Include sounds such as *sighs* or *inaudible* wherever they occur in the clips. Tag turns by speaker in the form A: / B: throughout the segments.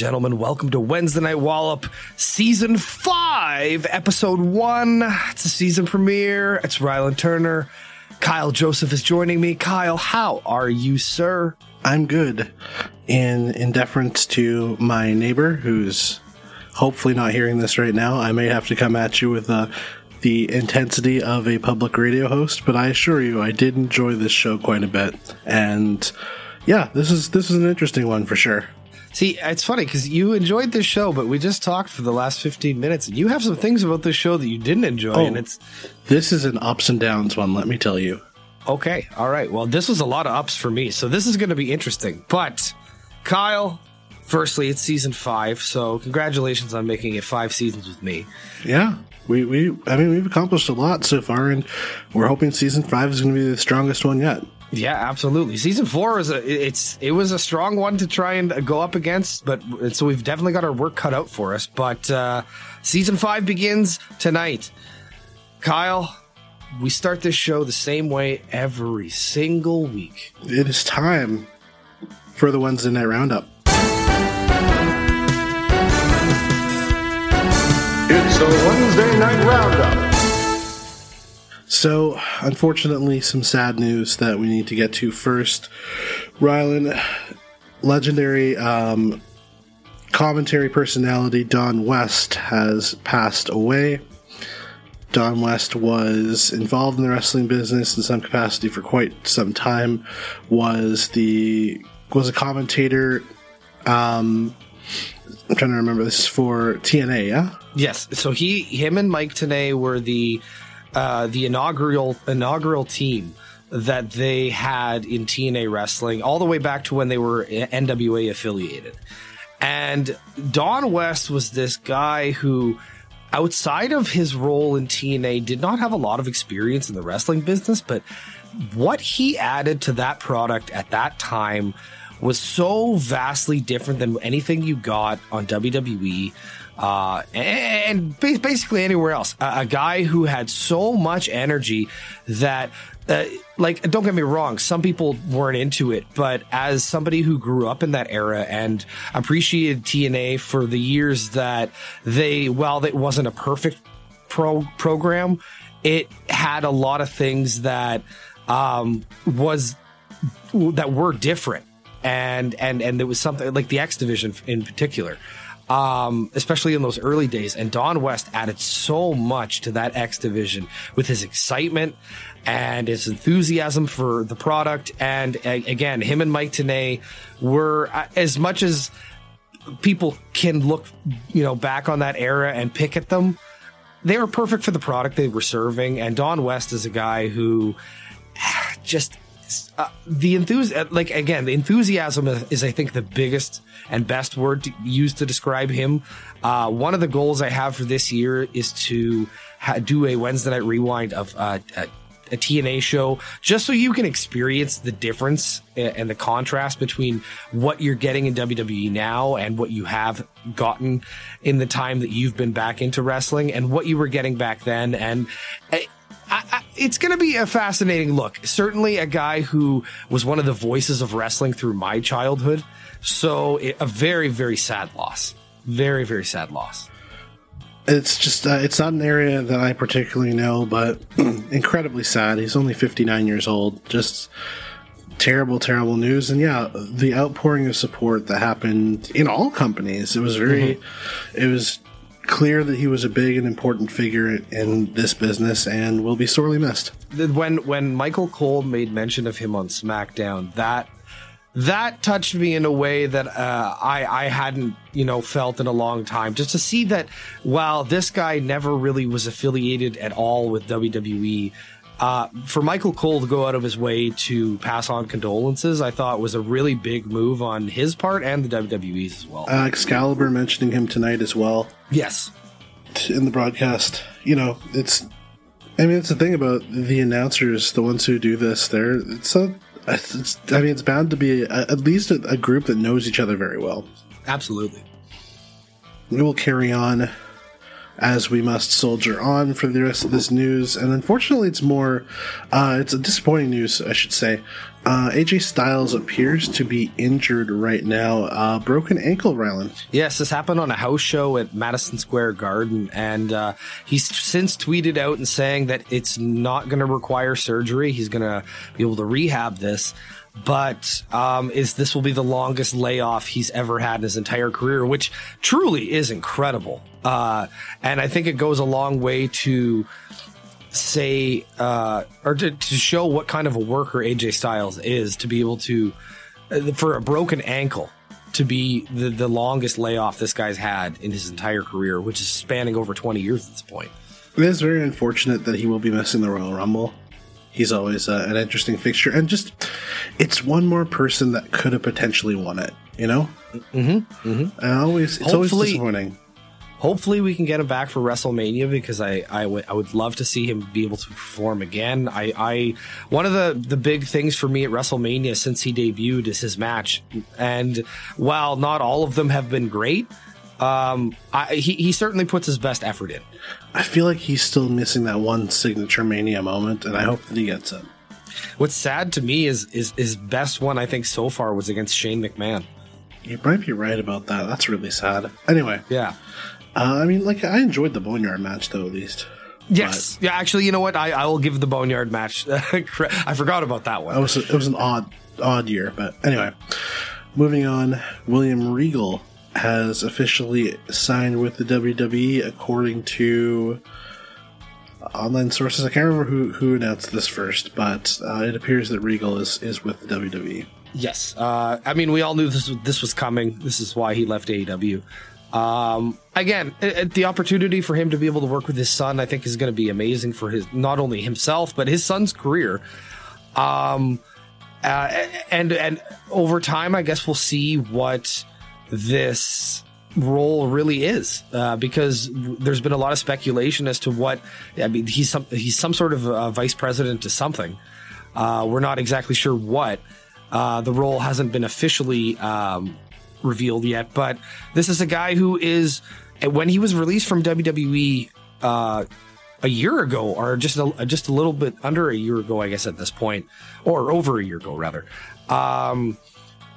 A: gentlemen. Welcome to Wednesday Night Wallop, Season 5, Episode 1. It's a season premiere. It's Rylan Turner. Kyle Joseph is joining me. Kyle, how are you, sir?
B: I'm good. In in deference to my neighbor, who's hopefully not hearing this right now, I may have to come at you with uh, the intensity of a public radio host. But I assure you, I did enjoy this show quite a bit, and yeah, this is this is an interesting one for sure.
A: See, it's funny because you enjoyed this show, but we just talked for the last 15 minutes, and you have some things about this show that you didn't enjoy,
B: Oh.
A: and it's
B: This is an ups and downs one, let me tell you.
A: okay. All right. Well, this was a lot of ups for me, so this is going to be interesting. But, Kyle, firstly, it's season five, so congratulations on making it five seasons with me.
B: Yeah, we we I mean we've accomplished a lot so far, and we're hoping season five is going to be the strongest one yet.
A: Yeah, absolutely. Season four is a it's it was a strong one to try and go up against, but so we've definitely got our work cut out for us. But uh, season five begins tonight. Kyle, we start this show the same way every single week.
B: It is time for the Wednesday night roundup.
C: It's a Wednesday night roundup.
B: So, unfortunately, some sad news that we need to get to first. Rylan, legendary um, commentary personality Don West has passed away. Don West was involved in the wrestling business in some capacity for quite some time. Was the was a commentator. Um, I'm trying to remember this is for TNA. Yeah,
A: Yes, so he him and Mike Tenay were the uh, the inaugural inaugural team that they had in TNA wrestling all the way back to when they were NWA affiliated. And Don West was this guy who outside of his role in TNA did not have a lot of experience in the wrestling business, but what he added to that product at that time was so vastly different than anything you got on WWE uh, and basically anywhere else. A, a guy who had so much energy that, uh, like, don't get me wrong, some people weren't into it, but as somebody who grew up in that era and appreciated TNA for the years that they, well, it wasn't a perfect pro program, it had a lot of things that um, was that were different and and and there was something like the X division in particular um especially in those early days. And Don West added so much to that X division with his excitement and his enthusiasm for the product. And a- again him and Mike Tenay were uh, as much as people can look you know back on that era and pick at them they were perfect for the product they were serving. And Don West is a guy who *sighs* just uh, the enthusiasm like again the enthusiasm is, i think the biggest and best word to use to describe him. Uh, one of the goals i have for this year is to ha- do a wednesday night rewind of uh, a, a tna show just so you can experience the difference and the contrast between what you're getting in wwe now and what you have gotten in the time that you've been back into wrestling and what you were getting back then. And I, it's going to be a fascinating look. Certainly, a guy who was one of the voices of wrestling through my childhood. So, it, a very, very sad loss. Very, very sad loss.
B: it's just uh, it's not an area that I particularly know, but *clears throat* incredibly sad. He's only 59 years old. Just terrible, terrible news. And yeah, the outpouring of support that happened in all companies. It was very, it was clear that he was a big and important figure in this business and will be sorely missed.
A: When when Michael Cole made mention of him on SmackDown, that that touched me in a way that uh, I I hadn't you know felt in a long time. Just to see that while this guy never really was affiliated at all with WWE, uh, for Michael Cole to go out of his way to pass on condolences, I thought was a really big move on his part and the WWE's as well.
B: Uh, Excalibur mentioning him tonight as well
A: yes,
B: in the broadcast. You know, it's. I mean, it's the thing about the announcers, the ones who do this. They're it's a. It's, I mean, it's bound to be a, at least a, a group that knows each other very well.
A: absolutely.
B: We will carry on as we must soldier on for the rest of this news. And unfortunately, it's more, uh, it's a disappointing news, I should say. Uh, AJ Styles appears to be injured right now. Uh, broken ankle, Rylan.
A: Yes, this happened on a house show at Madison Square Garden, and uh, he's since tweeted out and saying that it's not going to require surgery. He's going to be able to rehab this but um, is this will be the longest layoff he's ever had in his entire career, which truly is incredible. Uh, and I think it goes a long way to say uh, or to, to, show what kind of a worker AJ Styles is to be able to uh, for a broken ankle to be the, the longest layoff this guy's had in his entire career, which is spanning over 20 years at this point.
B: It is very unfortunate that he will be missing the Royal Rumble he's always uh, an interesting fixture, and just it's one more person that could have potentially won it. You know,
A: mm-hmm, mm-hmm.
B: And always it's hopefully, always disappointing.
A: Hopefully, we can get him back for WrestleMania because I I, w- I would love to see him be able to perform again. I, I one of the the big things for me at WrestleMania since he debuted is his match, and while not all of them have been great um, I, he he certainly puts his best effort in.
B: I feel like he's still missing that one signature mania moment, and I hope that he gets it.
A: What's sad to me is is his best one I think so far was against Shane McMahon.
B: You might be right about that. That's really sad. Anyway,
A: yeah.
B: Uh, I mean, like I enjoyed the Boneyard match though, at least.
A: Yes, but yeah. Actually, you know what? I, I will give the Boneyard match. *laughs* I forgot about that one.
B: It was it was an odd odd year, but anyway. Moving on, William Regal has officially signed with the WWE, according to online sources. I can't remember who, who announced this first, but uh, it appears that Regal is, is with the WWE.
A: Yes, uh, I mean we all knew this this was coming. This is why he left AEW. Um, again, the opportunity for him to be able to work with his son, I think, is going to be amazing for his not only himself but his son's career. Um, uh, and and over time, I guess we'll see what this role really is uh, because there's been a lot of speculation as to what I mean he's some he's some sort of vice president to something uh, we're not exactly sure what uh, the role hasn't been officially um, revealed yet but this is a guy who is when he was released from WWE uh, a year ago or just a, just a little bit under a year ago I guess at this point or over a year ago rather um,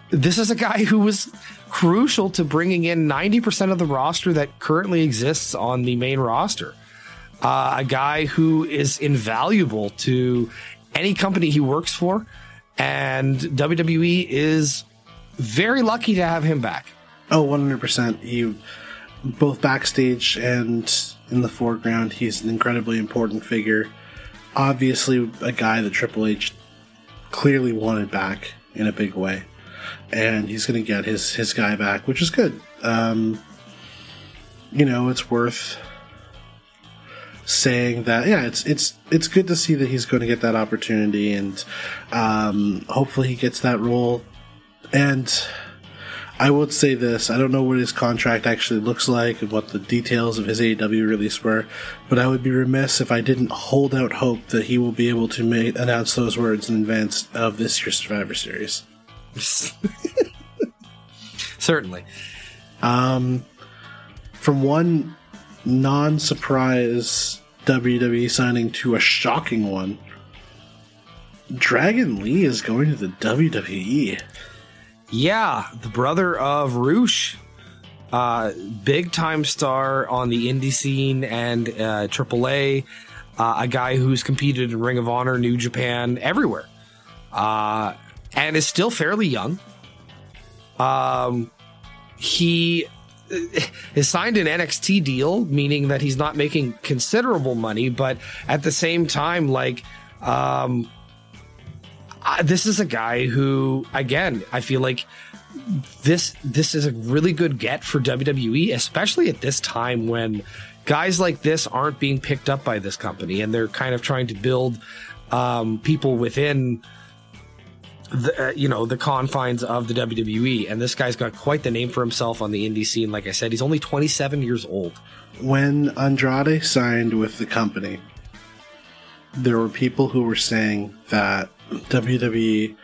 A: this is a guy who was crucial to bringing in 90% of the roster that currently exists on the main roster. Uh, a guy who is invaluable to any company he works for. And WWE is very lucky to have him back.
B: Oh, 100%. He, both backstage and in the foreground, he's an incredibly important figure. Obviously, a guy that Triple H clearly wanted back in a big way and he's going to get his his guy back, which is good. Um, you know, it's worth saying that. Yeah, it's it's it's good to see that he's going to get that opportunity, and um, hopefully he gets that role. And I would say this: I don't know what his contract actually looks like and what the details of his AEW release were, but I would be remiss if I didn't hold out hope that he will be able to make, announce those words in advance of this year's Survivor Series. *laughs*
A: Certainly.
B: Um, from one non surprise WWE signing to a shocking one, Dragon Lee is going to the WWE.
A: Yeah, the brother of Rush, uh, big time star on the indie scene and uh, AAA, uh, a guy who's competed in Ring of Honor, New Japan, everywhere. Uh, and is still fairly young. Um, he is signed an NXT deal, meaning that he's not making considerable money, but at the same time, like, um, This is a guy who, again, I feel like this this is a really good get for WWE, especially at this time when guys like this aren't being picked up by this company, and they're kind of trying to build um, people within the, uh, you know the confines of the WWE, and this guy's got quite the name for himself on the indie scene. Like I said, he's only 27 years old.
B: When Andrade signed with the company, there were people who were saying that WWE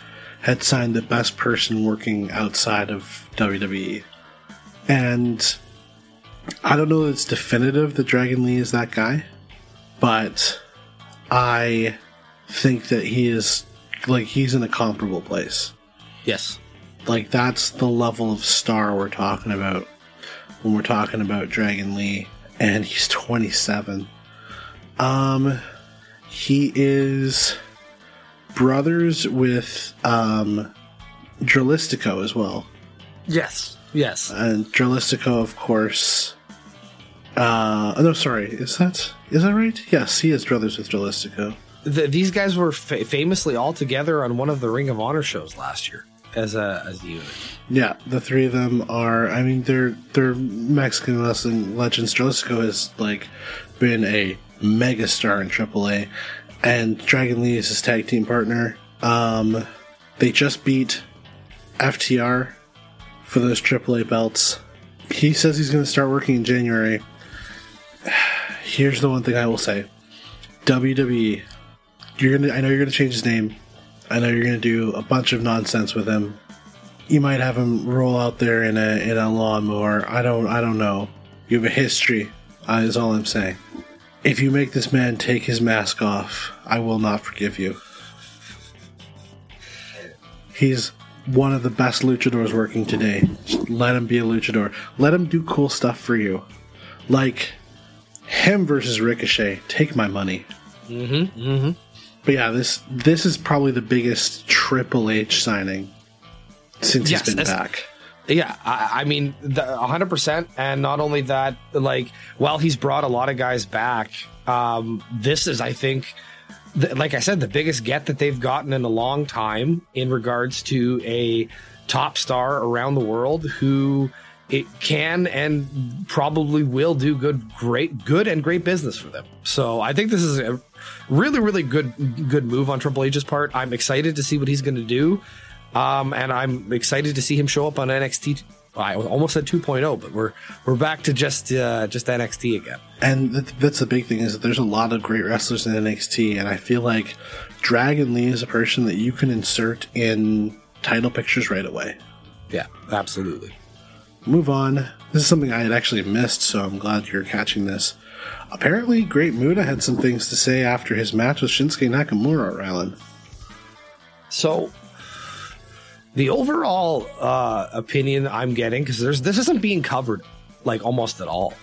B: had signed the best person working outside of WWE, and I don't know that it's definitive that Dragon Lee is that guy, but I think that he is like he's in a comparable place.
A: Yes.
B: Like that's the level of star we're talking about when we're talking about Dragon Lee, and he's 27. Um, he is brothers with um Dralistico as well.
A: Yes. Yes.
B: and Dralistico, of course. Uh, no, sorry, is that is that right? Yes, he is brothers with Dralistico.
A: The, these guys were fa- famously all together on one of the Ring of Honor shows last year as a as a unit.
B: Yeah, the three of them are. I mean, they're they're Mexican wrestling legends. Dralistico has like been a megastar in AAA, and Dragon Lee is his tag team partner. Um, they just beat FTR for those AAA belts. He says he's going to start working in January. *sighs* Here's the one thing I will say: WWE, you're gonna. I know you're gonna change his name. I know you're gonna do a bunch of nonsense with him. You might have him roll out there in a in a lawnmower. I don't. I don't know. You have a history. Uh, is all I'm saying. If you make this man take his mask off, I will not forgive you. He's one of the best luchadors working today. Just let him be a luchador. Let him do cool stuff for you. Like him versus Ricochet. Take my money. Mm-hmm. Mm-hmm. But yeah, this this is probably the biggest Triple H signing since
A: Yes,
B: he's been back.
A: Yeah, I, I mean, the- 100%. And not only that, like, while he's brought a lot of guys back, um, this is, I think, like I said, the biggest get that they've gotten in a long time in regards to a top star around the world who it can and probably will do good, great, good and great business for them. So I think this is a really, really good, good move on Triple H's part. I'm excited to see what he's going to do. Um, and I'm excited to see him show up on NXT. I almost said 2.0, but we're we're back to just uh, just NXT again.
B: And that's the big thing is that there's a lot of great wrestlers in NXT, and I feel like Dragon Lee is a person that you can insert in title pictures right away.
A: Yeah, absolutely.
B: Move on. This is something I had actually missed, so I'm glad you're catching this. Apparently, Great Muta had some things to say after his match with Shinsuke Nakamura, Rylan.
A: So the overall uh, opinion I'm getting because there's this isn't being covered like almost at all,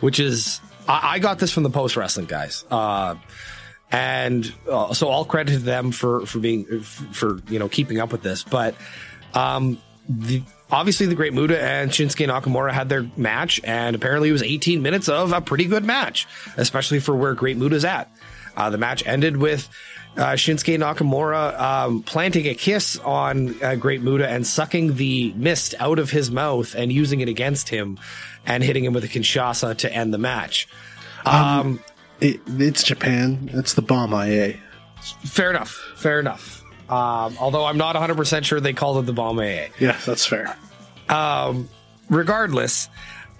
A: which is I, I got this from the post wrestling guys. Uh, and uh, so all credit to them for for being for you know keeping up with this but um the obviously the great muta and shinsuke nakamura had their match and apparently it was 18 minutes of a pretty good match especially for where great muta's at uh, the match ended with uh, Shinsuke Nakamura um, planting a kiss on uh, Great Muta and sucking the mist out of his mouth and using it against him and hitting him with a Kinshasa to end the match. Um,
B: It, it's Japan. It's the Bomaye.
A: Fair enough. Fair enough. Um, although I'm not 100% sure they called it the Bomaye.
B: Yeah, that's fair.
A: Regardless,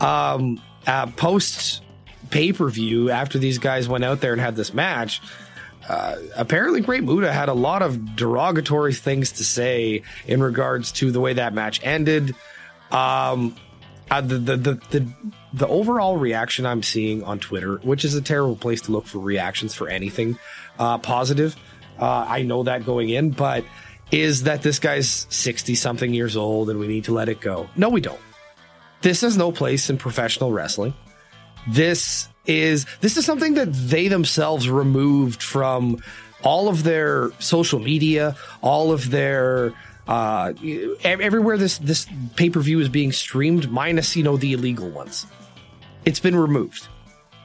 A: um, uh, post pay per view, after these guys went out there and had this match, uh, apparently Great Muta had a lot of derogatory things to say in regards to the way that match ended. Um, uh, the, the, the, the, the overall reaction I'm seeing on Twitter, which is a terrible place to look for reactions for anything uh, positive, uh, I know that going in, but is that this guy's 60 something years old and we need to let it go. No, we don't. This has no place in professional wrestling. This is this is something that they themselves removed from all of their social media, all of their uh, everywhere this this pay per view is being streamed, minus you know the illegal ones. It's been removed.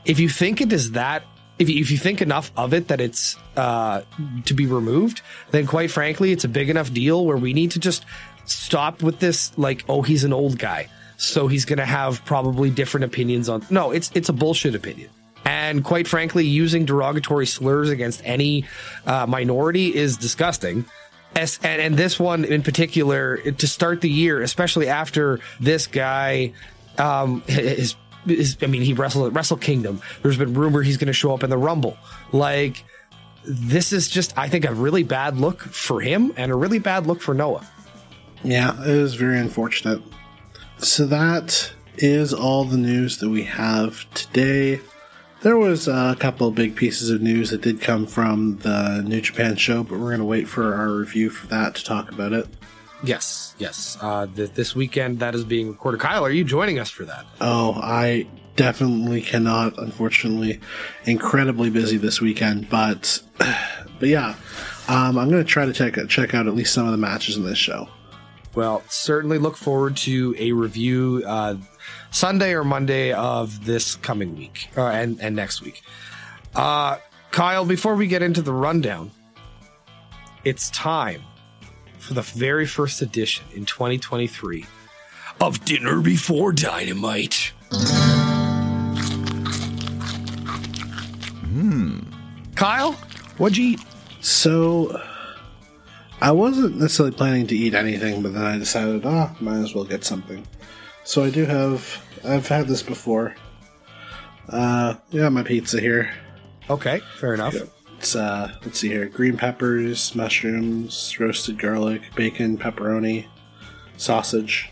A: If you think it is that, if you, if you think enough of it that it's uh, to be removed, then quite frankly, it's a big enough deal where we need to just stop with this. Like, oh, he's an old guy, so he's going to have probably different opinions on. No, it's it's a bullshit opinion. And quite frankly, using derogatory slurs against any uh, minority is disgusting. As, and, and this one in particular, to start the year, especially after this guy, um, his, his, I mean, he wrestled at Wrestle Kingdom. There's been rumor he's going to show up in the Rumble. Like, this is just, I think, a really bad look for him and a really bad look for Noah.
B: Yeah, it is very unfortunate. So that is all the news that we have today. There was a couple of big pieces of news that did come from the New Japan show, but we're going to wait for our review for that to talk about it.
A: Yes, yes. Uh, th- this weekend that is being recorded. Kyle, are you joining us for that?
B: Oh, I definitely cannot. Unfortunately, incredibly busy this weekend, but *sighs* but yeah, um, I'm going to try to check check out at least some of the matches in this show.
A: Well, certainly look forward to a review uh, Sunday or Monday of this coming week uh, and and next week. Uh, Kyle, before we get into the rundown, it's time for the very first edition in 2023 of Dinner Before Dynamite. Hmm. Kyle, what'd you eat?
B: So I wasn't necessarily planning to eat anything, but then I decided, ah, might as well get something. So I do have. I've had this before. Uh, yeah, my pizza here.
A: Okay, fair enough.
B: It's uh, let's see here: green peppers, mushrooms, roasted garlic, bacon, pepperoni, sausage.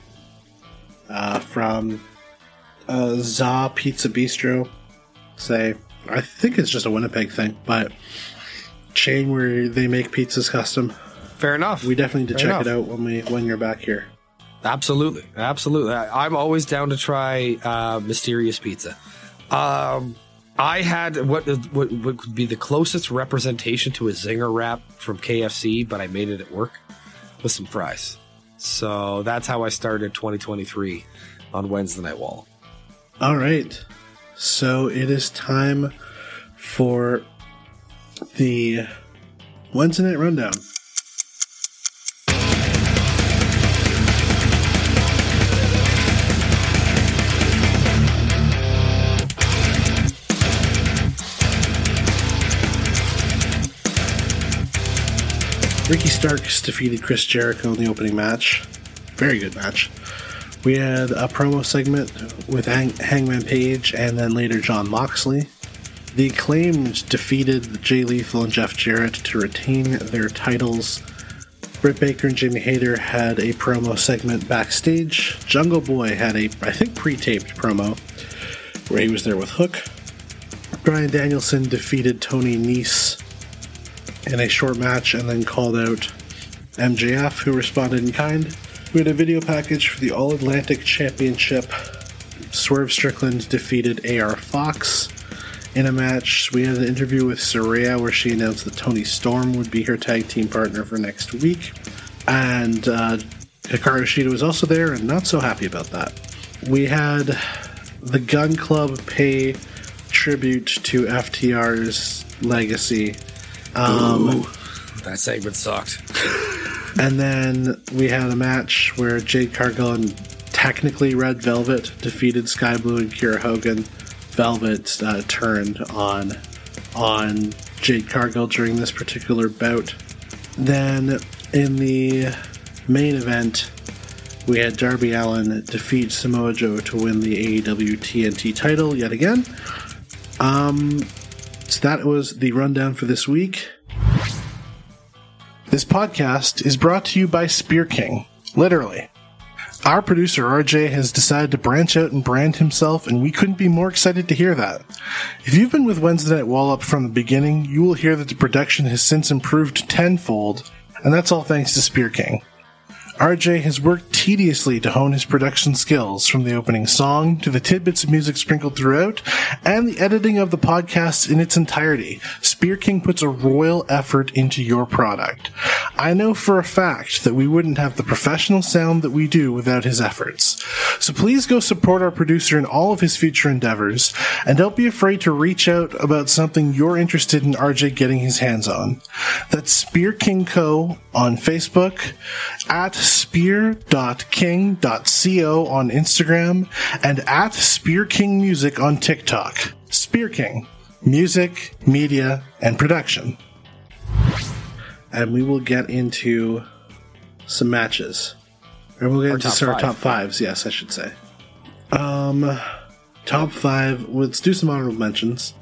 B: Uh, from uh, Za Pizza Bistro. Say, I think it's just a Winnipeg thing, but chain where they make pizzas custom.
A: Fair enough.
B: We definitely need to
A: Fair
B: check
A: enough.
B: it out when we when you're back here.
A: Absolutely, absolutely. I, I'm always down to try uh, mysterious pizza. Um, I had what, what what could be the closest representation to a zinger wrap from KFC, but I made it at work with some fries. So that's how I started 2023 on Wednesday Night Wall.
B: All right. So it is time for the Wednesday night rundown. Ricky Starks defeated Chris Jericho in the opening match. Very good match. We had a promo segment with Hang- Hangman Page and then later Jon Moxley. The Acclaimed defeated Jay Lethal and Jeff Jarrett to retain their titles. Britt Baker and Jamie Hayter had a promo segment backstage. Jungle Boy had a, I think, pre taped promo where he was there with Hook. Bryan Danielson defeated Tony Nese in a short match and then called out MJF, who responded in kind. We had a video package for the All Atlantic Championship. Swerve Strickland defeated AR Fox in a match. We had an interview with Saraya where she announced that Toni Storm would be her tag team partner for next week. And uh, Hikaru Shida was also there and not so happy about that. We had the Gunn Club pay tribute to FTR's legacy. Um,
A: That segment sucked. *laughs*
B: and then we had a match where Jade Cargill and technically Red Velvet defeated Skye Blue and Kiera Hogan. Velvet uh, turned on on Jade Cargill during this particular bout. Then in the main event, we had Darby Allin defeat Samoa Joe to win the AEW TNT title yet again. Um, so that was the rundown for this week. This podcast is brought to you by Spear King. Literally. Our producer RJ has decided to branch out and brand himself, and we couldn't be more excited to hear that. If you've been with Wednesday Night Wallop from the beginning, you will hear that the production has since improved tenfold, and that's all thanks to Spear King. RJ has worked tediously to hone his production skills, from the opening song to the tidbits of music sprinkled throughout, and the editing of the podcast in its entirety. Spear King puts a royal effort into your product. I know for a fact that we wouldn't have the professional sound that we do without his efforts. So please go support our producer in all of his future endeavors, and don't be afraid to reach out about something you're interested in RJ getting his hands on. That's Spear King Co. on Facebook, at spear.king.co on Instagram, and at Spear King Music on TikTok. Spear King. Music, media, and production. And we will get into some matches. Or we'll get
A: Our
B: into our
A: five.
B: top fives, yes, I should say. Um, top five. Let's do some honorable mentions.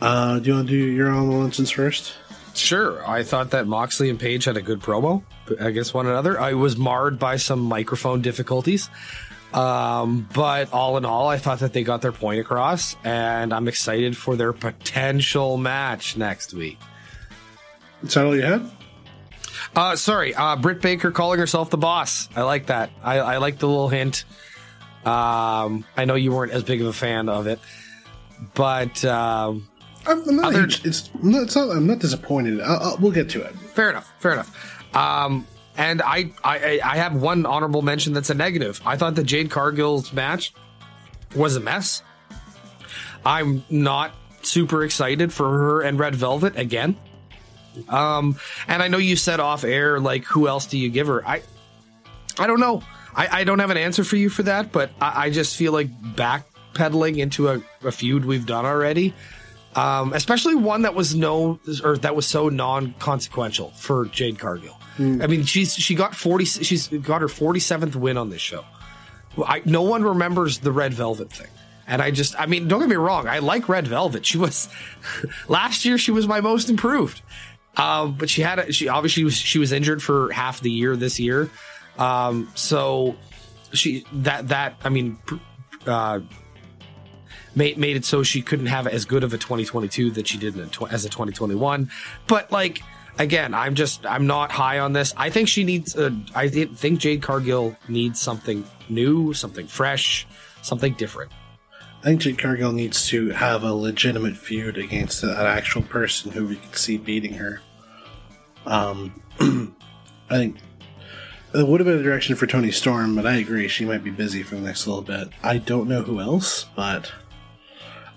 B: Uh, do you want to do your honorable mentions first?
A: Sure. I thought that Moxley and Page had a good promo against one another. I was marred by some microphone difficulties. Um, but all in all, I thought that they got their point across, and I'm excited for their potential match next week.
B: Is that all you had?
A: Uh, sorry, uh, Britt Baker calling herself the boss. I like that. I, I like the little hint. Um, I know you weren't as big of a fan of it, but um,
B: I'm, I'm not.
A: Other-
B: it's, I'm not, it's not. I'm not disappointed. I'll, I'll, we'll get to it.
A: fair enough. Fair enough. Um, and I, I, I have one honorable mention that's a negative. I thought the Jade Cargill's match was a mess. I'm not super excited for her and Red Velvet again. Um, and I know you said off air, like, who else do you give her? I, I don't know. I, I don't have an answer for you for that, but I, I just feel like backpedaling into a, a feud we've done already, um, especially one that was no or that was so non-consequential for Jade Cargill. I mean, she's she got forty. She's got her forty-seventh win on this show. I, no one remembers the Red Velvet thing. And I just, I mean, don't get me wrong. I like Red Velvet. She was, *laughs* last year, she was my most improved. Um, but she had, a, she obviously was, she was injured for half the year this year. Um, so she, that, that, I mean, uh, made, made it so she couldn't have as good of a 2022 that she did in a tw- as a 2021. But like, again, I'm just, I'm not high on this. I think she needs, a, I thi- think Jade Cargill needs something new, something fresh, something different.
B: I think Jade Cargill needs to have a legitimate feud against an actual person who we could see beating her. Um, *clears throat* I think it would have been a direction for Toni Storm, but I agree she might be busy for the next little bit. I don't know who else, but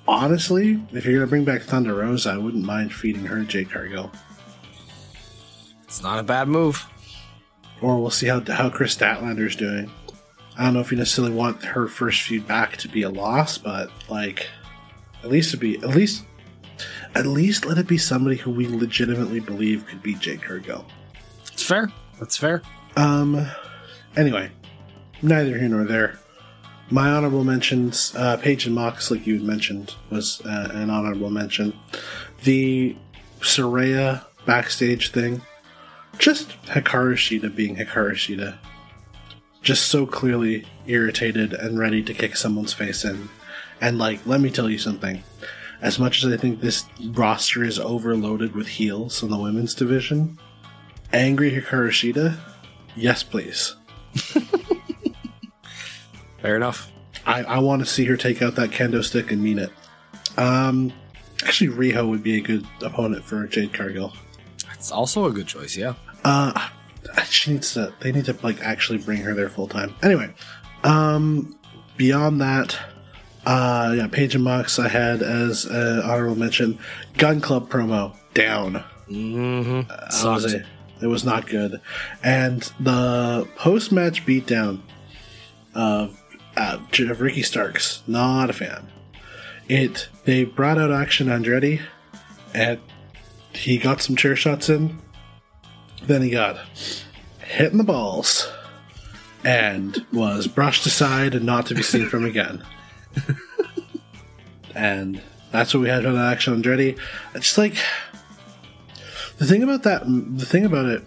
B: honestly, if you're gonna bring back Thunder Rosa, I wouldn't mind feeding her Jade Cargill.
A: It's not a bad move.
B: Or we'll see how how Kris Statlander's doing. I don't know if you necessarily want her first feud back to be a loss, but like at least to be at least at least let it be somebody who we legitimately believe could beat Jade Cargill.
A: It's fair. That's fair.
B: Um anyway, neither here nor there. My honorable mentions, uh, Page and Mox, like you mentioned, was uh, an honorable mention. The Saraya backstage thing, just Hikaru Shida being Hikaru Shida. Just so clearly irritated and ready to kick someone's face in. And, like, let me tell you something. As much as I think this roster is overloaded with heels in the women's division, angry Hikaru Shida, yes, please. *laughs*
A: Fair enough.
B: I, I want to see her take out that kendo stick and mean it. Um, actually, Riho would be a good opponent for Jade Cargill.
A: It's also a good choice. Yeah.
B: Uh, she needs to. They need to like actually bring her there full time. Anyway, um, beyond that, uh, yeah, Page and Mox I had as uh, honorable mention. Gunn Club promo down.
A: Mm-hmm.
B: Was a- it was not good. And the post match beatdown of uh, of Ricky Starks, not a fan. It they brought out Action Andretti, and he got some chair shots in. Then he got hit in the balls, and was brushed aside and not to be seen from again. *laughs* and that's what we had on Action Andretti. It's like the thing about that, the thing about it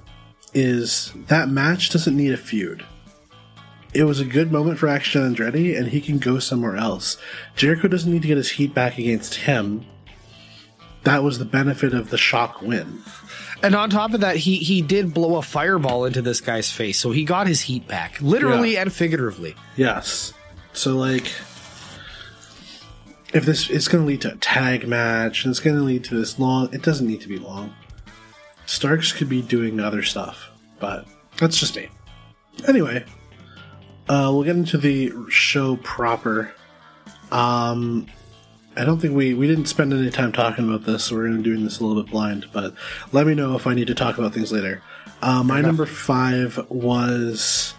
B: is that match doesn't need a feud. It was a good moment for Action Andretti, and he can go somewhere else. Jericho doesn't need to get his heat back against him. That was the benefit of the shock win.
A: And on top of that, he he did blow a fireball into this guy's face, so he got his heat back, literally
B: Yeah.
A: and figuratively.
B: Yes. So like if this it's going to lead to a tag match and it's going to lead to this long it doesn't need to be long. Starks could be doing other stuff, but that's just me. Anyway, uh, we'll get into the show proper. Um, I don't think we we didn't spend any time talking about this, so we're going to doing this a little bit blind. But let me know if I need to talk about things later. Uh, my number five was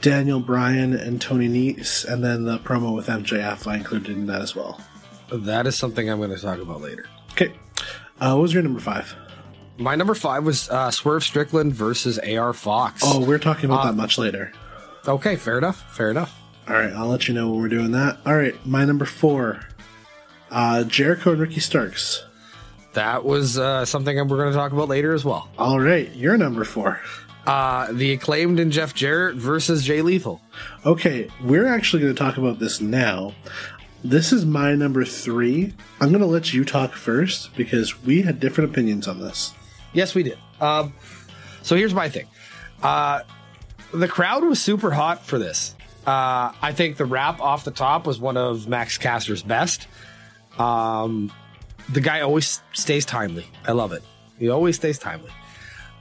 B: Daniel Bryan and Tony Nese, and then the promo with MJF I included in that as well.
A: That is something I'm going to talk about later.
B: Okay, uh, what was your number five?
A: My number five was uh, Swerve Strickland versus AR Fox.
B: Oh, we're talking about
A: Uh,
B: that much later.
A: Okay, fair enough. Fair enough.
B: All right, I'll let you know when we're doing that. All right, my number four, uh, Jericho and Ricky Starks.
A: That was uh, something we're going to talk about later as well.
B: All right, your number four.
A: Uh, the acclaimed and Jeff Jarrett versus Jay Lethal.
B: Okay, we're actually going to talk about this now. This is my number three. I'm going to let you talk first because we had different opinions on this.
A: Yes, we did. Um, so here's my thing. Uh, the crowd was super hot for this. Uh, I think the rap off the top was one of Max Caster's best. Um, the guy always stays timely. I love it. He always stays timely.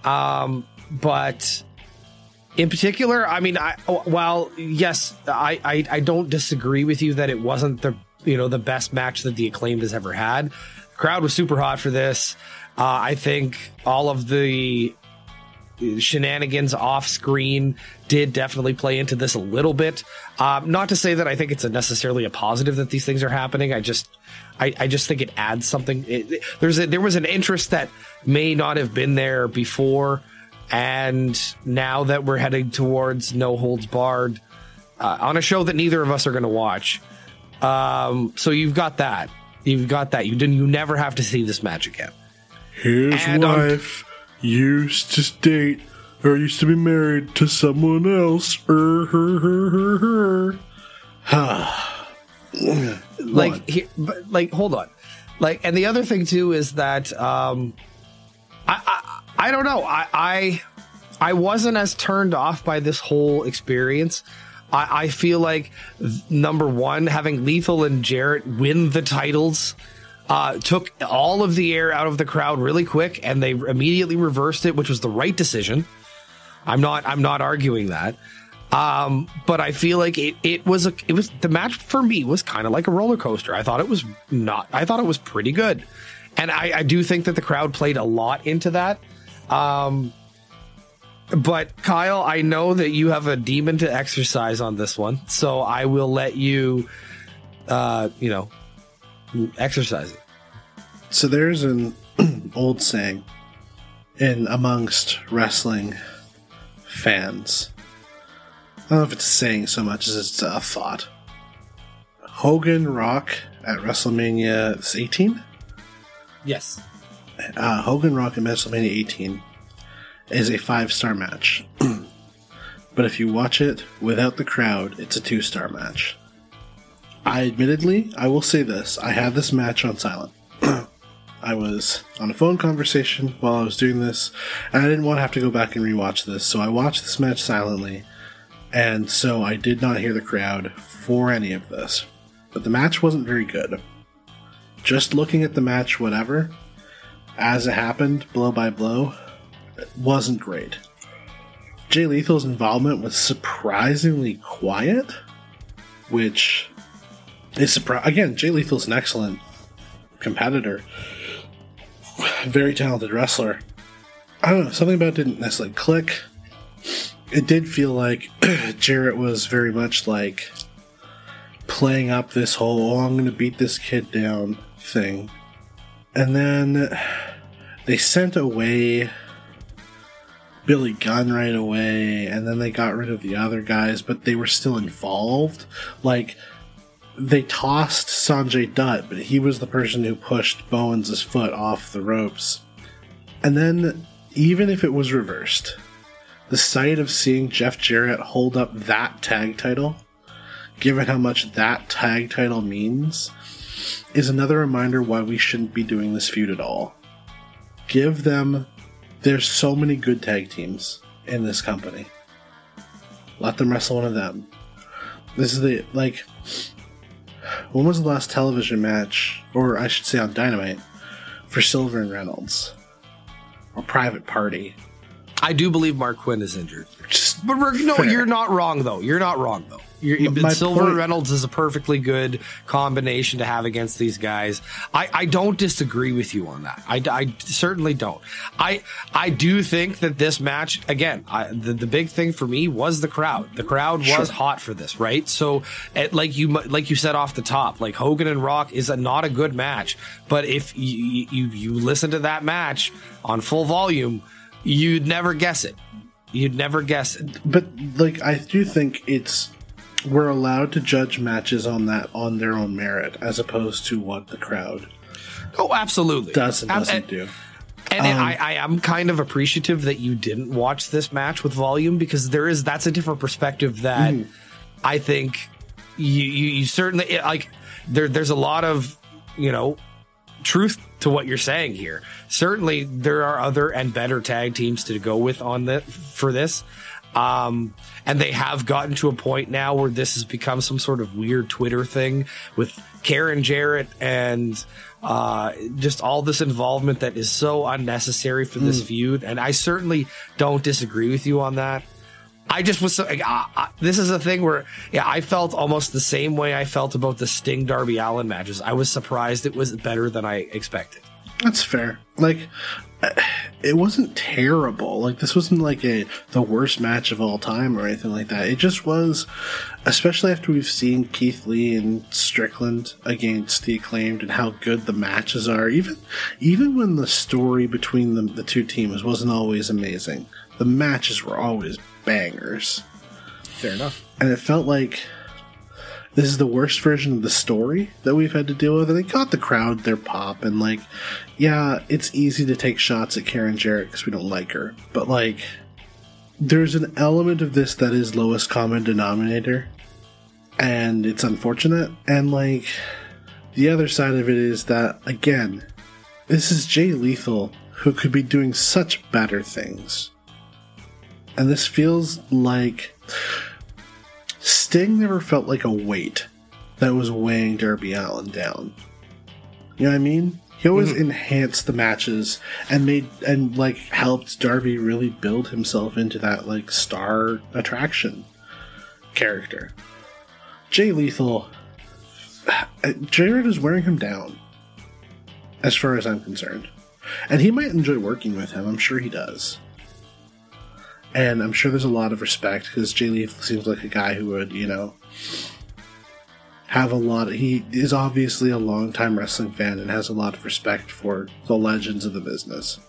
A: Um, but in particular, I mean, I, while yes, I, I, I don't disagree with you that it wasn't the you know the best match that the acclaimed has ever had. The crowd was super hot for this. Uh, I think all of the shenanigans off screen did definitely play into this a little bit. Um, not to say that I think it's a necessarily a positive that these things are happening. I just, I, I just think it adds something. It, there's a, there was an interest that may not have been there before, and now that we're heading towards No Holds Barred uh, on a show that neither of us are going to watch. Um, so you've got that. You've got that. You didn't. You never have to see this match again.
B: His and wife used to date or used to be married to someone else. Er, her, her, her,
A: her. like, he, but, like, hold on. Like, and the other thing too is that um, I, I, I don't know. I, I, I wasn't as turned off by this whole experience. I, I feel like number one, having Lethal and Jarrett win the titles uh, took all of the air out of the crowd really quick, and they immediately reversed it, which was the right decision. I'm not I'm not arguing that. Um, but I feel like it, it was a it was the match for me was kind of like a roller coaster. I thought it was not I thought it was pretty good. And I, I do think that the crowd played a lot into that. Um, but Kyle, I know that you have a demon to exercise on this one, so I will let you uh, you know, exercising.
B: So there's an *clears throat* old saying in amongst wrestling fans. I don't know if it's a saying so much as it's a thought. Hogan Rock at WrestleMania 18?
A: Yes.
B: Uh, Hogan Rock at WrestleMania 18 is a five star match. *clears throat* but if you watch it without the crowd, it's a two star match. I admittedly, I will say this: I had this match on silent. *clears throat* I was on a phone conversation while I was doing this, and I didn't want to have to go back and rewatch this, so I watched this match silently, and so I did not hear the crowd for any of this. But the match wasn't very good. Just looking at the match, whatever, as it happened, blow by blow, it wasn't great. Jay Lethal's involvement was surprisingly quiet, which is surprised. Again, Jay Lethal's an excellent competitor, very talented wrestler. I don't know, something about didn't necessarily click. It did feel like *clears throat* Jarrett was very much like playing up this whole, oh, I'm going to beat this kid down thing. And then they sent away Billy Gunn right away, and then they got rid of the other guys, but they were still involved. Like, they tossed Sanjay Dutt, but he was the person who pushed Bowens' foot off the ropes. And then, even if it was reversed, the sight of seeing Jeff Jarrett hold up that tag title, given how much that tag title means, is another reminder why we shouldn't be doing this feud at all. Give them. There's so many good tag teams in this company. Let them wrestle one of them. This is the. Like when was the last television match, or I should say on Dynamite, for Silver and Reynolds? Or Private Party?
A: I do believe Marq Quen is injured. Just but no, fair. you're not wrong though. You're not wrong though. Silver point, Reynolds is a perfectly good combination to have against these guys. I, I don't disagree with you on that. I, I certainly don't. I I do think that this match again. I, the the big thing for me was the crowd. The crowd was hot for this, right? So, it, like you like you said off the top, like Hogan and Rock is a, not a good match. But if you, you you listen to that match on full volume, you'd never guess it. You'd never guess it.
B: But like I do think it's we're allowed to judge matches on that on their own merit as opposed to what the crowd
A: oh absolutely
B: does and doesn't and, do
A: And um, I, I am kind of appreciative that you didn't watch this match with volume because there is that's a different perspective that mm. I think you, you, you certainly like there there's a lot of you know truth to what you're saying here. Certainly, there are other and better tag teams to go with on the for this. Um, and they have gotten to a point now where this has become some sort of weird Twitter thing with Karen Jarrett and uh, just all this involvement that is so unnecessary for this mm. feud. And I certainly don't disagree with you on that. I just was uh, this is a thing where, yeah, I felt almost the same way I felt about the Sting Darby Allin matches. I was surprised it was better than I expected.
B: That's fair. Like, it wasn't terrible. Like, this wasn't like a the worst match of all time or anything like that. It just was, especially after we've seen Keith Lee and Strickland against the acclaimed and how good the matches are. Even even when the story between the, the two teams wasn't always amazing, the matches were always bangers.
A: Fair enough.
B: And it felt like this is the worst version of the story that we've had to deal with. And it got the crowd their pop. And, like, yeah, it's easy to take shots at Karen Jarrett because we don't like her. But, like, there's an element of this that is lowest common denominator. And it's unfortunate. And, like, the other side of it is that, again, this is Jay Lethal who could be doing such better things. And this feels like Sting never felt like a weight that was weighing Darby Allin down. You know what I mean? He always mm-hmm. enhanced the matches and made and like helped Darby really build himself into that like star attraction character. Jay Lethal, Jarrett is wearing him down, as far as I'm concerned, and he might enjoy working with him. I'm sure he does and I'm sure there's a lot of respect because Jay Lethal seems like a guy who would, you know, have a lot. Of, he is obviously a longtime wrestling fan and has a lot of respect for the legends of the business.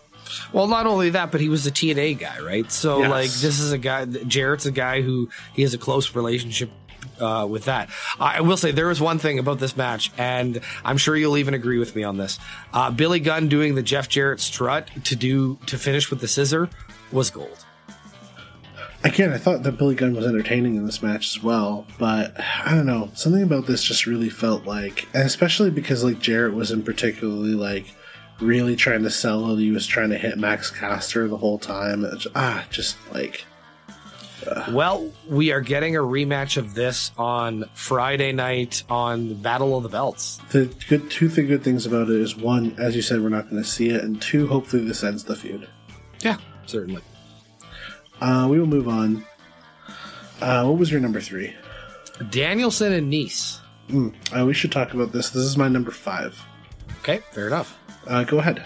A: Well, not only that, but he was the TNA guy, right? So, yes. like, this is a guy. Jarrett's a guy who he has a close relationship uh, with that. I will say there is one thing about this match, and I'm sure you'll even agree with me on this. Uh, Billy Gunn doing the Jeff Jarrett strut to do to finish with the scissor was gold.
B: Again, I thought that Billy Gunn was entertaining in this match as well, but I don't know. Something about this just really felt like, and especially because like Jarrett wasn't particularly like really trying to sell it. He was trying to hit Max Caster the whole time. Just, ah, just like.
A: Uh. Well, we are getting a rematch of this on Friday night on Battle of the Belts.
B: The good two the good things about it is one, as you said, we're not going to see it, and two, hopefully this ends the feud.
A: Yeah, certainly.
B: Uh, we will move on. Uh, what was your number three?
A: Danielson and Nese.
B: Mm, uh, we should talk about this. This is my number five.
A: Okay, fair enough.
B: Uh, go ahead.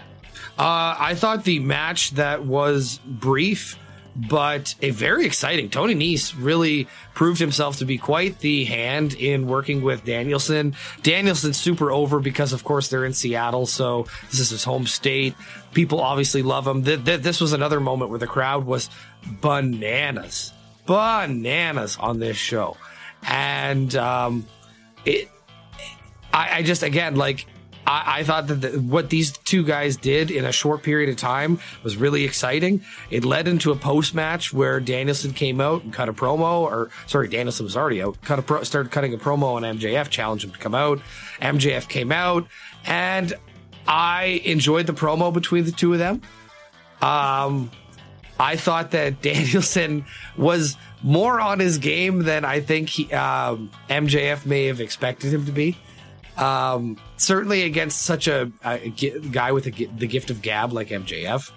A: Uh, I thought the match that was brief but a very exciting. Tony Nese really proved himself to be quite the hand in working with Danielson. Danielson's super over because, of course, they're in Seattle, so this is his home state. People obviously love him. Th- th- this was another moment where the crowd was bananas, bananas on this show, and um, it. I, I just again like I, I thought that the, what these two guys did in a short period of time was really exciting. It led into a post match where Danielson came out and cut a promo, or sorry, Danielson was already out. Cut a pro, started cutting a promo on MJF, challenged him to come out. MJF came out, and I enjoyed the promo between the two of them. Um, I thought that *laughs* Danielson was more on his game than I think he, um, MJF may have expected him to be. Um, certainly against such a, a, guy with a, the gift of gab like MJF.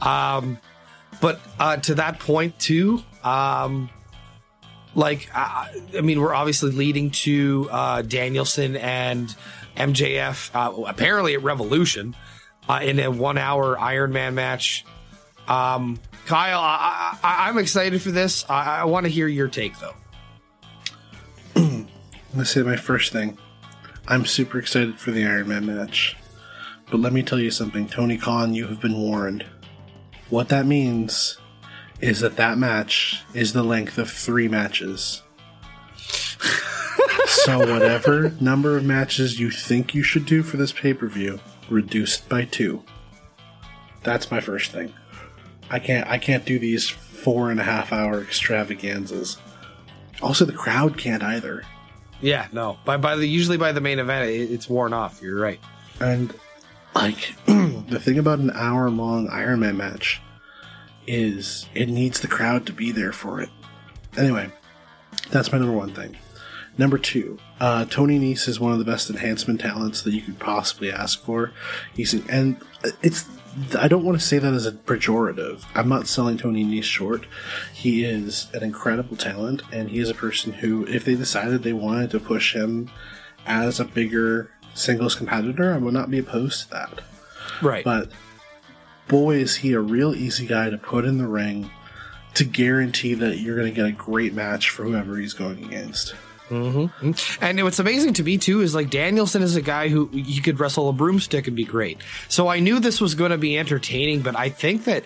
A: Um, but uh, to that point too, um, like uh, I mean, we're obviously leading to uh, Danielson and MJF uh, apparently at Revolution uh, in a one-hour Iron Man match. Um, Kyle, I, am excited for this. I, I want to hear your take though. *clears throat*
B: Let's say my first thing. I'm super excited for the Iron Man match. But let me tell you something, Tony Khan, you have been warned. What that means is that that match is the length of three matches. *laughs* so, whatever number of matches you think you should do for this pay per view, reduced by two. That's my first thing. I can't I can't do these four and a half hour extravaganzas. Also, the crowd can't either.
A: Yeah, no. By by the usually by the main event, it, it's worn off. You're right.
B: And like *clears throat* the thing about an hour long Iron Man match is it needs the crowd to be there for it. Anyway, that's my number one thing. Number two, uh, Tony Nese is one of the best enhancement talents that you could possibly ask for. He's and it's I don't want to say that as a pejorative. I'm not selling Tony Nese short. He is an incredible talent, and he is a person who, if they decided they wanted to push him as a bigger singles competitor, I would not be opposed to that.
A: Right.
B: But boy, is he a real easy guy to put in the ring to guarantee that you're going to get a great match for whoever he's going against.
A: Mm-hmm. And what's amazing to me too is like Danielson is a guy who he could wrestle a broomstick and be great. So I knew this was going to be entertaining, but I think that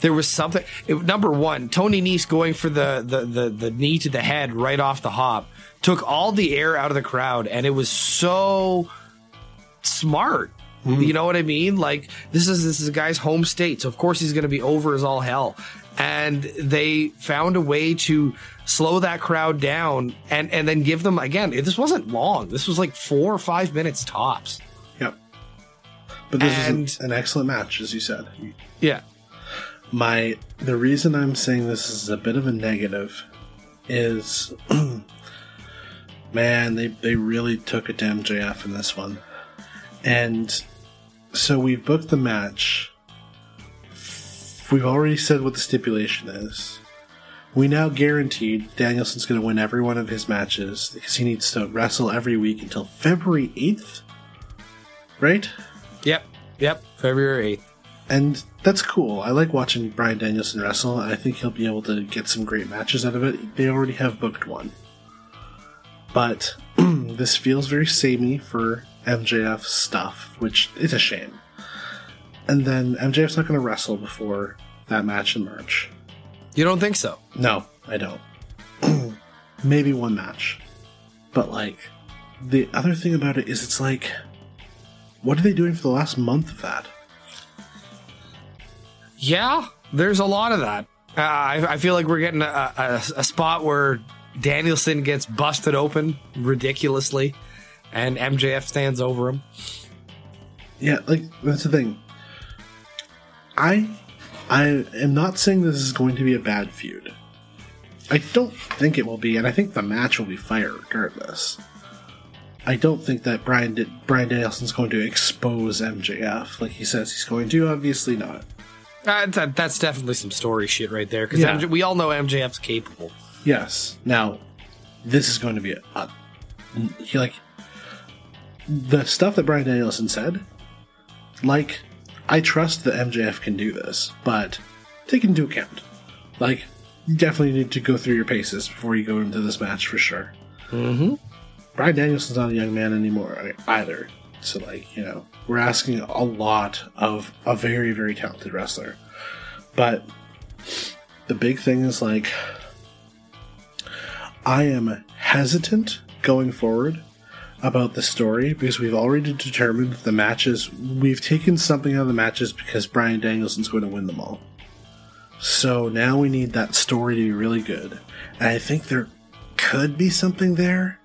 A: there was something. It, number one, Tony Nese going for the, the the the knee to the head right off the hop took all the air out of the crowd, and it was so smart. Mm. You know what I mean? Like this is this is a guy's home state, so of course he's going to be over as all hell. And they found a way to slow that crowd down and and then give them again. This wasn't long. This was like four or five minutes tops.
B: Yep. But this
A: And-
B: is an, an excellent match, as you said.
A: Yeah.
B: My the reason I'm saying this is a bit of a negative is *clears throat* man, they they really took it to MJF in this one. And so we've booked the match. We've already said what the stipulation is. We now guaranteed Danielson's going to win every one of his matches because he needs to wrestle every week until February 8th. Right?
A: Yep. Yep. February eighth.
B: And that's cool. I like watching Bryan Danielson wrestle, and I think he'll be able to get some great matches out of it. They already have booked one. But *clears throat* this feels very samey for MJF stuff, which is a shame. And then MJF's not going to wrestle before that match in March.
A: You don't think so?
B: No, I don't. *clears throat* Maybe one match. But, like, the other thing about it is it's like, what are they doing for the last month of that?
A: Yeah, there's a lot of that. Uh, I, I feel like we're getting a, a, a spot where Danielson gets busted open ridiculously, and MJF stands over him.
B: Yeah, like that's the thing. I I am not saying this is going to be a bad feud. I don't think it will be, and I think the match will be fire regardless. I don't think that Bryan did, Bryan Danielson's going to expose MJF like he says he's going to. Obviously not.
A: Uh, that, that's definitely some story shit right there because
B: Yeah.
A: we all know MJF's capable.
B: Yes. Now, this is going to be a, a he like the stuff that Bryan Danielson said. Like, I trust that MJF can do this, but take into account, like, you definitely need to go through your paces before you go into this match for sure.
A: Mm-hmm.
B: Bryan Danielson's not a young man anymore either. So, like, you know, we're asking a lot of a very, very talented wrestler. But the big thing is, like, I am hesitant going forward about the story because we've already determined the matches, we've taken something out of the matches because Bryan Danielson's going to win them all. So now we need that story to be really good. And I think there could be something there,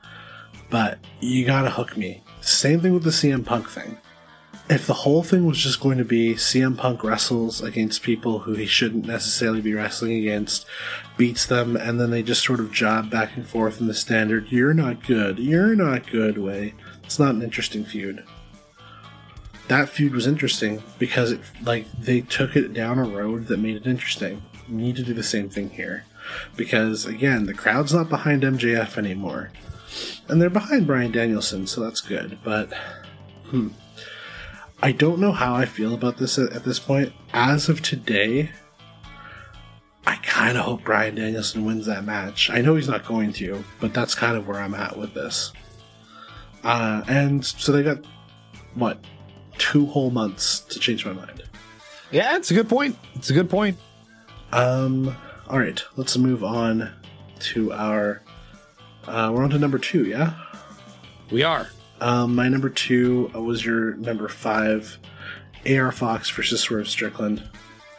B: but you gotta hook me. Same thing with the CM Punk thing. If the whole thing was just going to be CM Punk wrestles against people who he shouldn't necessarily be wrestling against, beats them, and then they just sort of job back and forth in the standard, you're not good, you're not good way, it's not an interesting feud. That feud was interesting because it, like they took it down a road that made it interesting. You need to do the same thing here. Because again, the crowd's not behind MJF anymore. And they're behind Bryan Danielson, so that's good. But hmm. I don't know how I feel about this at, at this point. As of today, I kind of hope Bryan Danielson wins that match. I know he's not going to, but that's kind of where I'm at with this. Uh, and so they got, what, two whole months to change my mind.
A: Yeah, it's a good point. It's a good point.
B: Um, all right, let's move on to our. Uh, we're on to number two, yeah?
A: We are.
B: Um, my number two was your number five. AR Fox versus Swerve Strickland.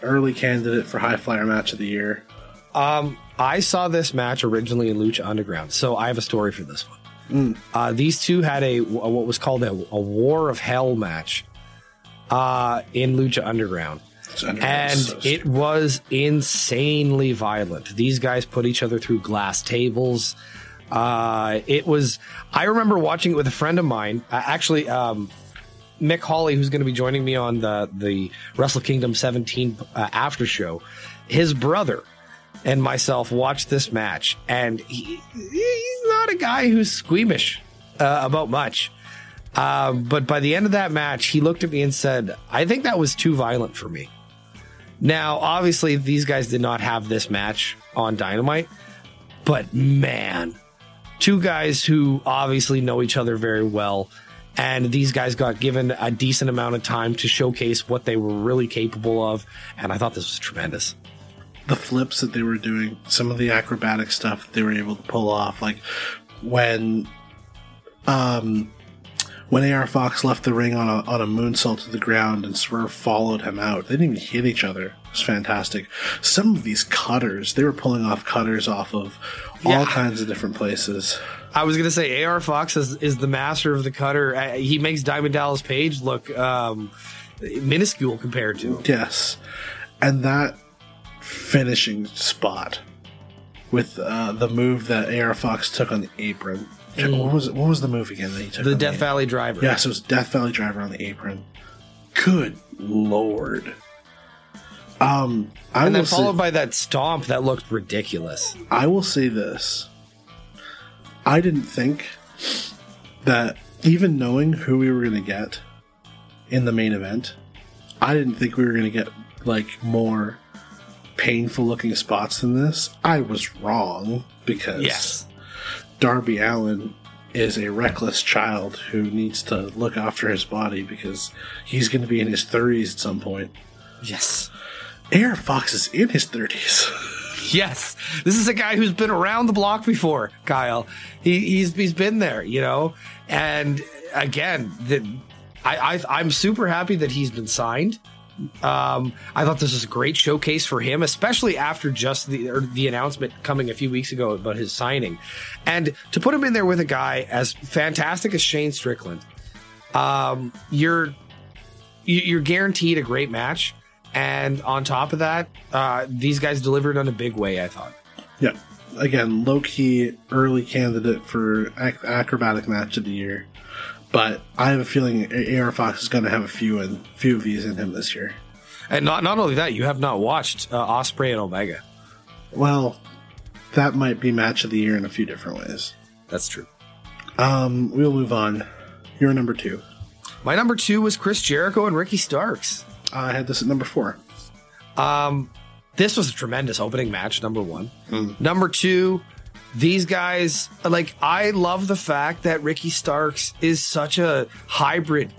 B: Early candidate for High Flyer Match of the Year.
A: Um, I saw this match originally in Lucha Underground, so I have a story for this one. Uh, these two had a what was called a, a War of Hell match uh, in Lucha Underground.
B: Underground
A: and
B: so
A: it was insanely violent. These guys put each other through glass tables. Uh, it was. I remember watching it with a friend of mine. Uh, actually, um, Mick Hawley, who's going to be joining me on the the Wrestle Kingdom 17 uh, after show. His brother and myself watched this match, and he, he's not a guy who's squeamish uh, about much. Um, but by the end of that match, he looked at me and said, "I think that was too violent for me." Now, obviously, these guys did not have this match on Dynamite, but man, two guys who obviously know each other very well, and these guys got given a decent amount of time to showcase what they were really capable of, and I thought this was tremendous.
B: the flips that they were doing, some of the acrobatic stuff they were able to pull off, like when um when AR Fox left the ring on a on a moonsault to the ground and Swerve followed him out. They didn't even hit each other. It was fantastic. Some of these cutters, they were pulling off cutters off of all kinds of different places.
A: I was going to say AR Fox is, is the master of the cutter. Uh, he makes Diamond Dallas Page look um, minuscule compared to him.
B: Yes. And that finishing spot with uh, the move that AR Fox took on the apron. What was what was the move again that he took?
A: The Death Valley Driver.
B: Yes, it was Death Valley Driver on the apron. Good lord. Um, I
A: And then followed
B: say,
A: by that stomp that looked ridiculous.
B: I will say this. I didn't think that even knowing who we were going to get in the main event, I didn't think we were going to get like more painful looking spots than this. I was wrong because
A: Yes.
B: Darby Allin is a reckless child who needs to look after his body because he's going to be in his 30s at some point.
A: Yes.
B: AR Fox is in his 30s.
A: Yes. This is a guy who's been around the block before, Kyle. He, he's he's been there, you know. And again, the, I, I I'm super happy that he's been signed. Um, I thought this was a great showcase for him, especially after just the the announcement coming a few weeks ago about his signing, and to put him in there with a guy as fantastic as Shane Strickland. Um, you're you- you're guaranteed a great match, and on top of that, uh, these guys delivered on a big way. I thought.
B: Yeah. Again, low key early candidate for ac- acrobatic match of the year. But I have a feeling AR Fox is going to have a few and few of these in him this year.
A: And not not only that, you have not watched uh, Ospreay and Omega.
B: Well, that might be match of the year in a few different ways.
A: That's true.
B: Um, we'll move on. You're number two.
A: My number two was Chris Jericho and Ricky Starks.
B: I had this at number four.
A: Um, this was a tremendous opening match. Number one. Number two, these guys like. I love the fact that Ricky Starks is such a hybrid.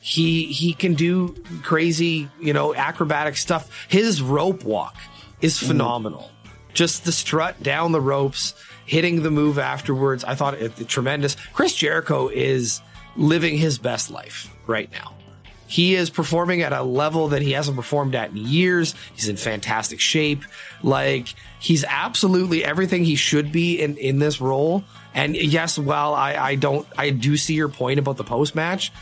A: He he can do crazy, you know, acrobatic stuff. His rope walk is phenomenal. Just the strut down the ropes, hitting the move afterwards. I thought it, tremendous. Chris Jericho is living his best life right now. He is performing at a level that he hasn't performed at in years. He's in fantastic shape. Like he's absolutely everything he should be in in this role. And yes, while I I don't I do see your point about the post match.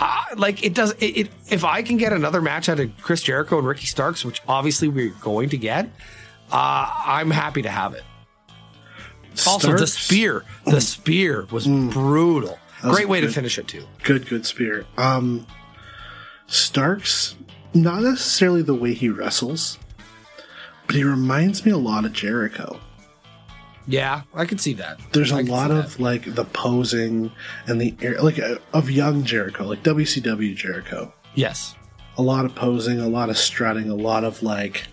A: Uh, like it does it, it if I can get another match out of Chris Jericho and Ricky Starks, which obviously we're going to get, uh, I'm happy to have it. Also, the spear, the spear was brutal.
B: was
A: Great way to finish it too.
B: Good, good spear. Um, Starks, not necessarily the way he wrestles, but he reminds me a lot of Jericho.
A: Yeah, I can see that.
B: There's a
A: I can
B: lot of
A: that.
B: like the posing and the air, like uh, of young Jericho, like WCW Jericho.
A: yes.
B: A lot of posing, a lot of strutting, a lot of like,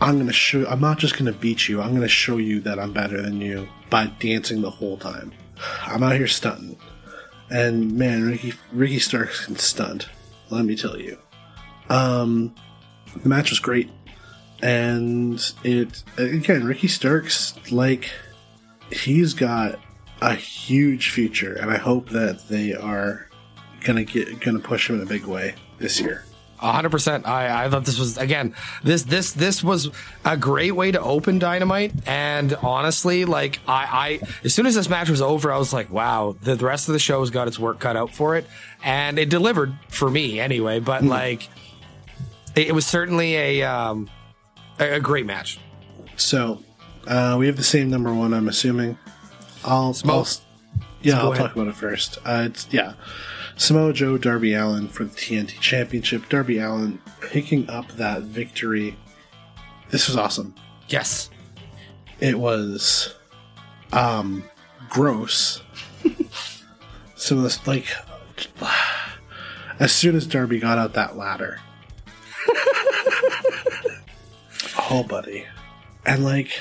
B: I'm gonna show. I'm not just gonna beat you. I'm gonna show you that I'm better than you by dancing the whole time. I'm out here stunting, and man, Ricky Ricky Starks can stunt. Let me tell you. Um, the match was great, and it again Ricky Starks like he's got a huge future, and I hope that they are gonna get gonna push him in a big way. this year.
A: Hundred percent. I, I thought this was again this this this was a great way to open Dynamite. And honestly, like I, I as soon as this match was over, I was like, wow, the, the rest of the show has got its work cut out for it, and it delivered for me anyway. But like, it, it was certainly a um a, a great match.
B: So uh, we have the same number one. I'm assuming. I'll, I'll yeah, I'll
A: ahead.
B: talk about it first. Uh, it's yeah, Samoa Joe, Darby Allin for the TNT Championship. Darby Allin picking up that victory. This was awesome.
A: Yes.
B: It was um gross. *laughs* Some of this like *sighs* as soon as Darby got out that ladder. *laughs* oh buddy. And like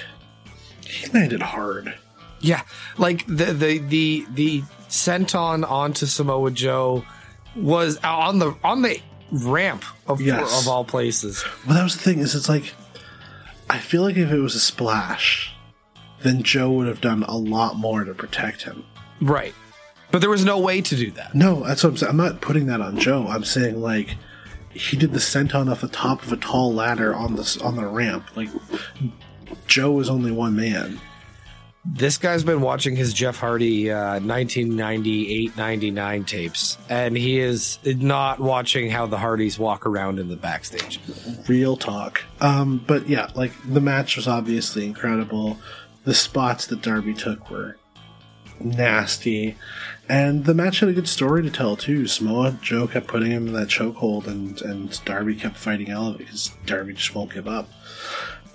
B: he landed hard.
A: Yeah, like the the the the senton onto Samoa Joe was on the on the ramp of
B: Yes.
A: of all places.
B: Well that was the thing, is it's like I feel like if it was a splash, then Joe would have done a lot more to protect him.
A: Right. But there was no way to do that.
B: No, that's what I'm saying. I'm not putting that on Joe. I'm saying like he did the senton off the top of a tall ladder on the on the ramp. Like Joe was only one man.
A: This guy's been watching his Jeff Hardy uh, 1998 99 tapes, and he is not watching how the Hardys walk around in the backstage.
B: Real talk. Um, but yeah, like the match was obviously incredible. The spots that Darby took were nasty, and the match had a good story to tell too. Samoa Joe kept putting him in that chokehold, and and Darby kept fighting out of it because Darby just won't give up.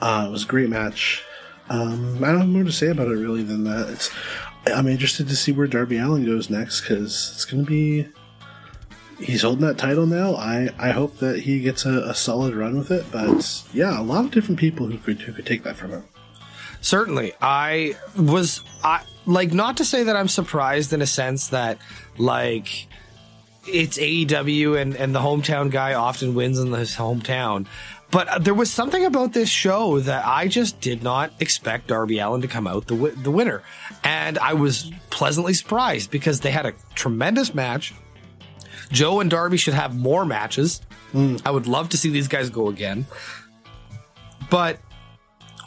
B: Uh, it was a great match. Um, I don't have more to say about it really than that. It's I'm interested to see where Darby Allin goes next because it's going to be he's holding that title now. I, I hope that he gets a, a solid run with it. But yeah, a lot of different people who could who could take that from him.
A: Certainly, I was I like not to say that I'm surprised in a sense that like it's AEW and and the hometown guy often wins in his hometown. But uh, there was something about this show that I just did not expect Darby Allin to come out the wi- the winner, and I was pleasantly surprised because they had a tremendous match. Joe and Darby should have more matches. Hmm. I would love to see these guys go again. But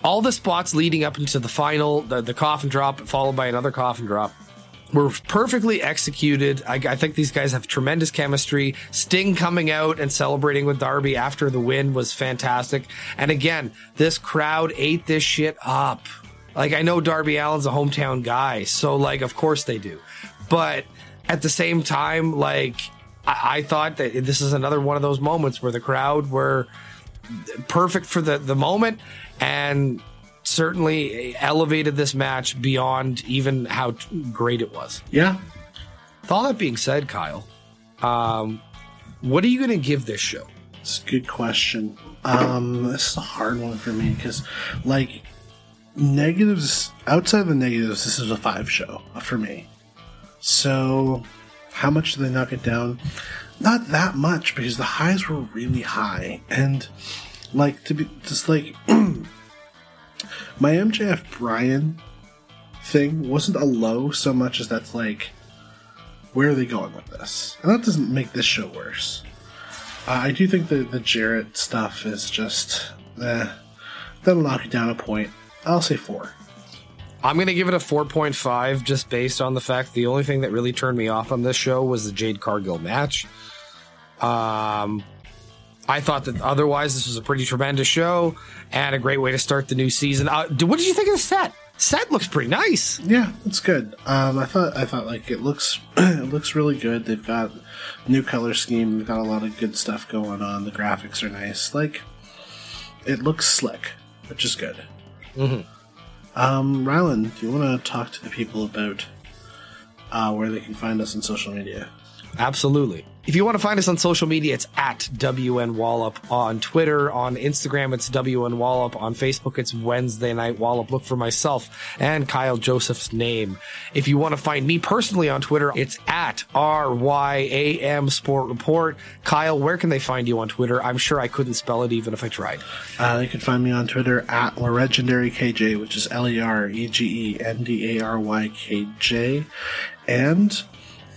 A: all the spots leading up into the final, the, the coffin drop, followed by another coffin drop, were perfectly executed. I, I think these guys have tremendous chemistry. Sting coming out and celebrating with Darby after the win was fantastic. And again, this crowd ate this shit up. Like, I know Darby Allin's a hometown guy, so, like, of course they do. But at the same time, like, I, I thought that this is another one of those moments where the crowd were perfect for the, the moment and certainly elevated this match beyond even how great it was.
B: Yeah,
A: With all that being said, Kyle, um, what are you going to give this show?
B: it's a good question. Um, this is a hard one for me because, like, negatives outside of the negatives, this is a five show for me. So, how much do they knock it down? Not that much because the highs were really high, and like to be just like *clears throat* my MJF Bryan thing wasn't a low so much as that's like where are they going with this? And that doesn't make this show worse. Uh, I do think that the Jarrett stuff is just eh, that'll knock it down a point. I'll say four.
A: I'm to give it a 4.5 just based on the fact the only thing that really turned me off on this show was the Jade Cargill match. Um, I thought that otherwise this was a pretty tremendous show and a great way to start the new season. Uh, what did you think of the set? Set looks pretty nice.
B: Yeah, it's good. Um, I thought I thought like it looks *clears throat* it looks really good. They've got new color scheme. They've got a lot of good stuff going on. The graphics are nice. Like it looks slick, which is good. Um, Rylan, do you want to talk to the people about uh, where they can find us on social media?
A: Absolutely. If you want to find us on social media, it's at WN Wallop on Twitter. On Instagram, it's WN Wallop. On Facebook, it's Wednesday Night Wallop. Look for myself and Kyle Joseph's name. If you want to find me personally on Twitter, it's at RYAM Sport Report. Kyle, where can they find you on Twitter? I'm sure I couldn't spell it even if I tried.
B: Uh, you can find me on Twitter at LegendaryKJ, which is L E R E G E N D A R Y K J. And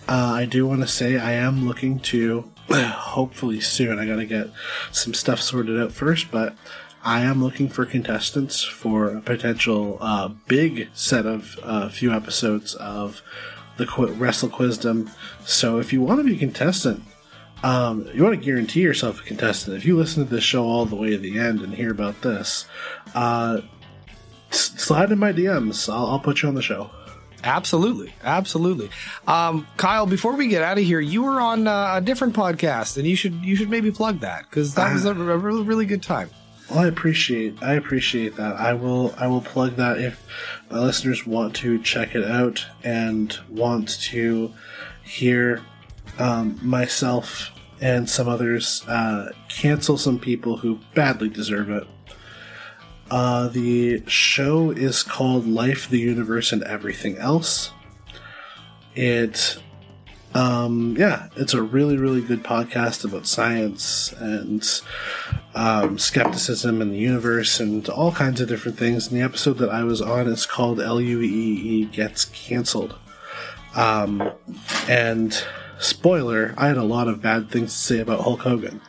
B: uh, I do want to say I am looking to *sighs* hopefully soon. I got to get some stuff sorted out first, but I am looking for contestants for a potential uh, big set of a uh, few episodes of the Qu- Wrestle Quizdom. So if you want to be a contestant, um, you want to guarantee yourself a contestant. If you listen to this show all the way to the end and hear about this, uh, slide in my DMs. I'll, I'll put you on the show.
A: Absolutely, absolutely. Um, Kyle, before we get out of here, you were on uh, a different podcast, and you should you should maybe plug that because that was a, a really really good time.
B: Well, I appreciate I appreciate that. I will I will plug that if my listeners want to check it out and want to hear um, myself and some others uh, cancel some people who badly deserve it. Uh, the show is called Life, the Universe, and Everything Else. It, um, yeah, it's a really, really good podcast about science and um, skepticism in the universe and all kinds of different things. And the episode that I was on is called LUEE Gets Cancelled. Um, and spoiler, I had a lot of bad things to say about Hulk Hogan.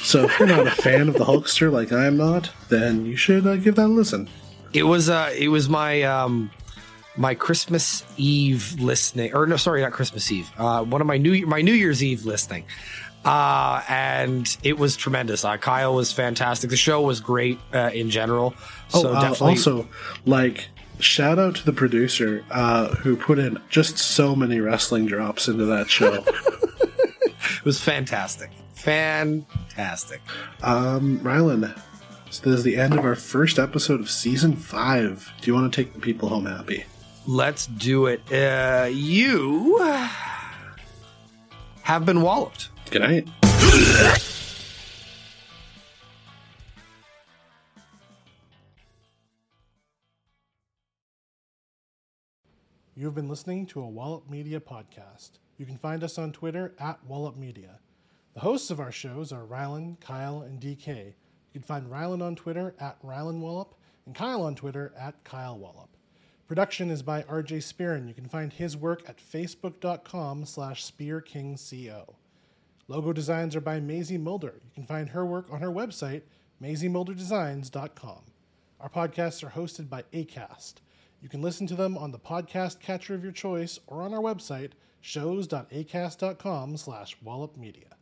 B: So if you're not a fan of the Hulkster like I'm not, then you should uh, give that a listen.
A: It was uh, it was my um, my Christmas Eve listening, or no, sorry, not Christmas Eve. Uh, one of my new my New Year's Eve listening. Uh, and it was tremendous. Uh, Kyle was fantastic. The show was great uh, in general. So
B: oh,
A: definitely,
B: also like shout out to the producer uh, who put in just so many wrestling drops into that show. *laughs*
A: it was fantastic, fantastic.
B: Um, Rylan, so this is the end of our first episode of season five. Do you want to take the people home happy?
A: Let's do it. Uh, you have been walloped.
B: Good night. *laughs*
D: You have been listening to a Wallop Media podcast. You can find us on Twitter at Wallop Media. The hosts of our shows are Rylan, Kyle, and DK. You can find Rylan on Twitter at Rylan Wallop and Kyle on Twitter at Kyle Wallop. Production is by RJ Spearin. You can find his work at facebook.com slash spearkingco. Logo designs are by Maisie Mulder. You can find her work on her website, maisiemulderdesigns.com. Our podcasts are hosted by ACAST. You can listen to them on the podcast catcher of your choice or on our website, shows.acast.com slash wallopmedia.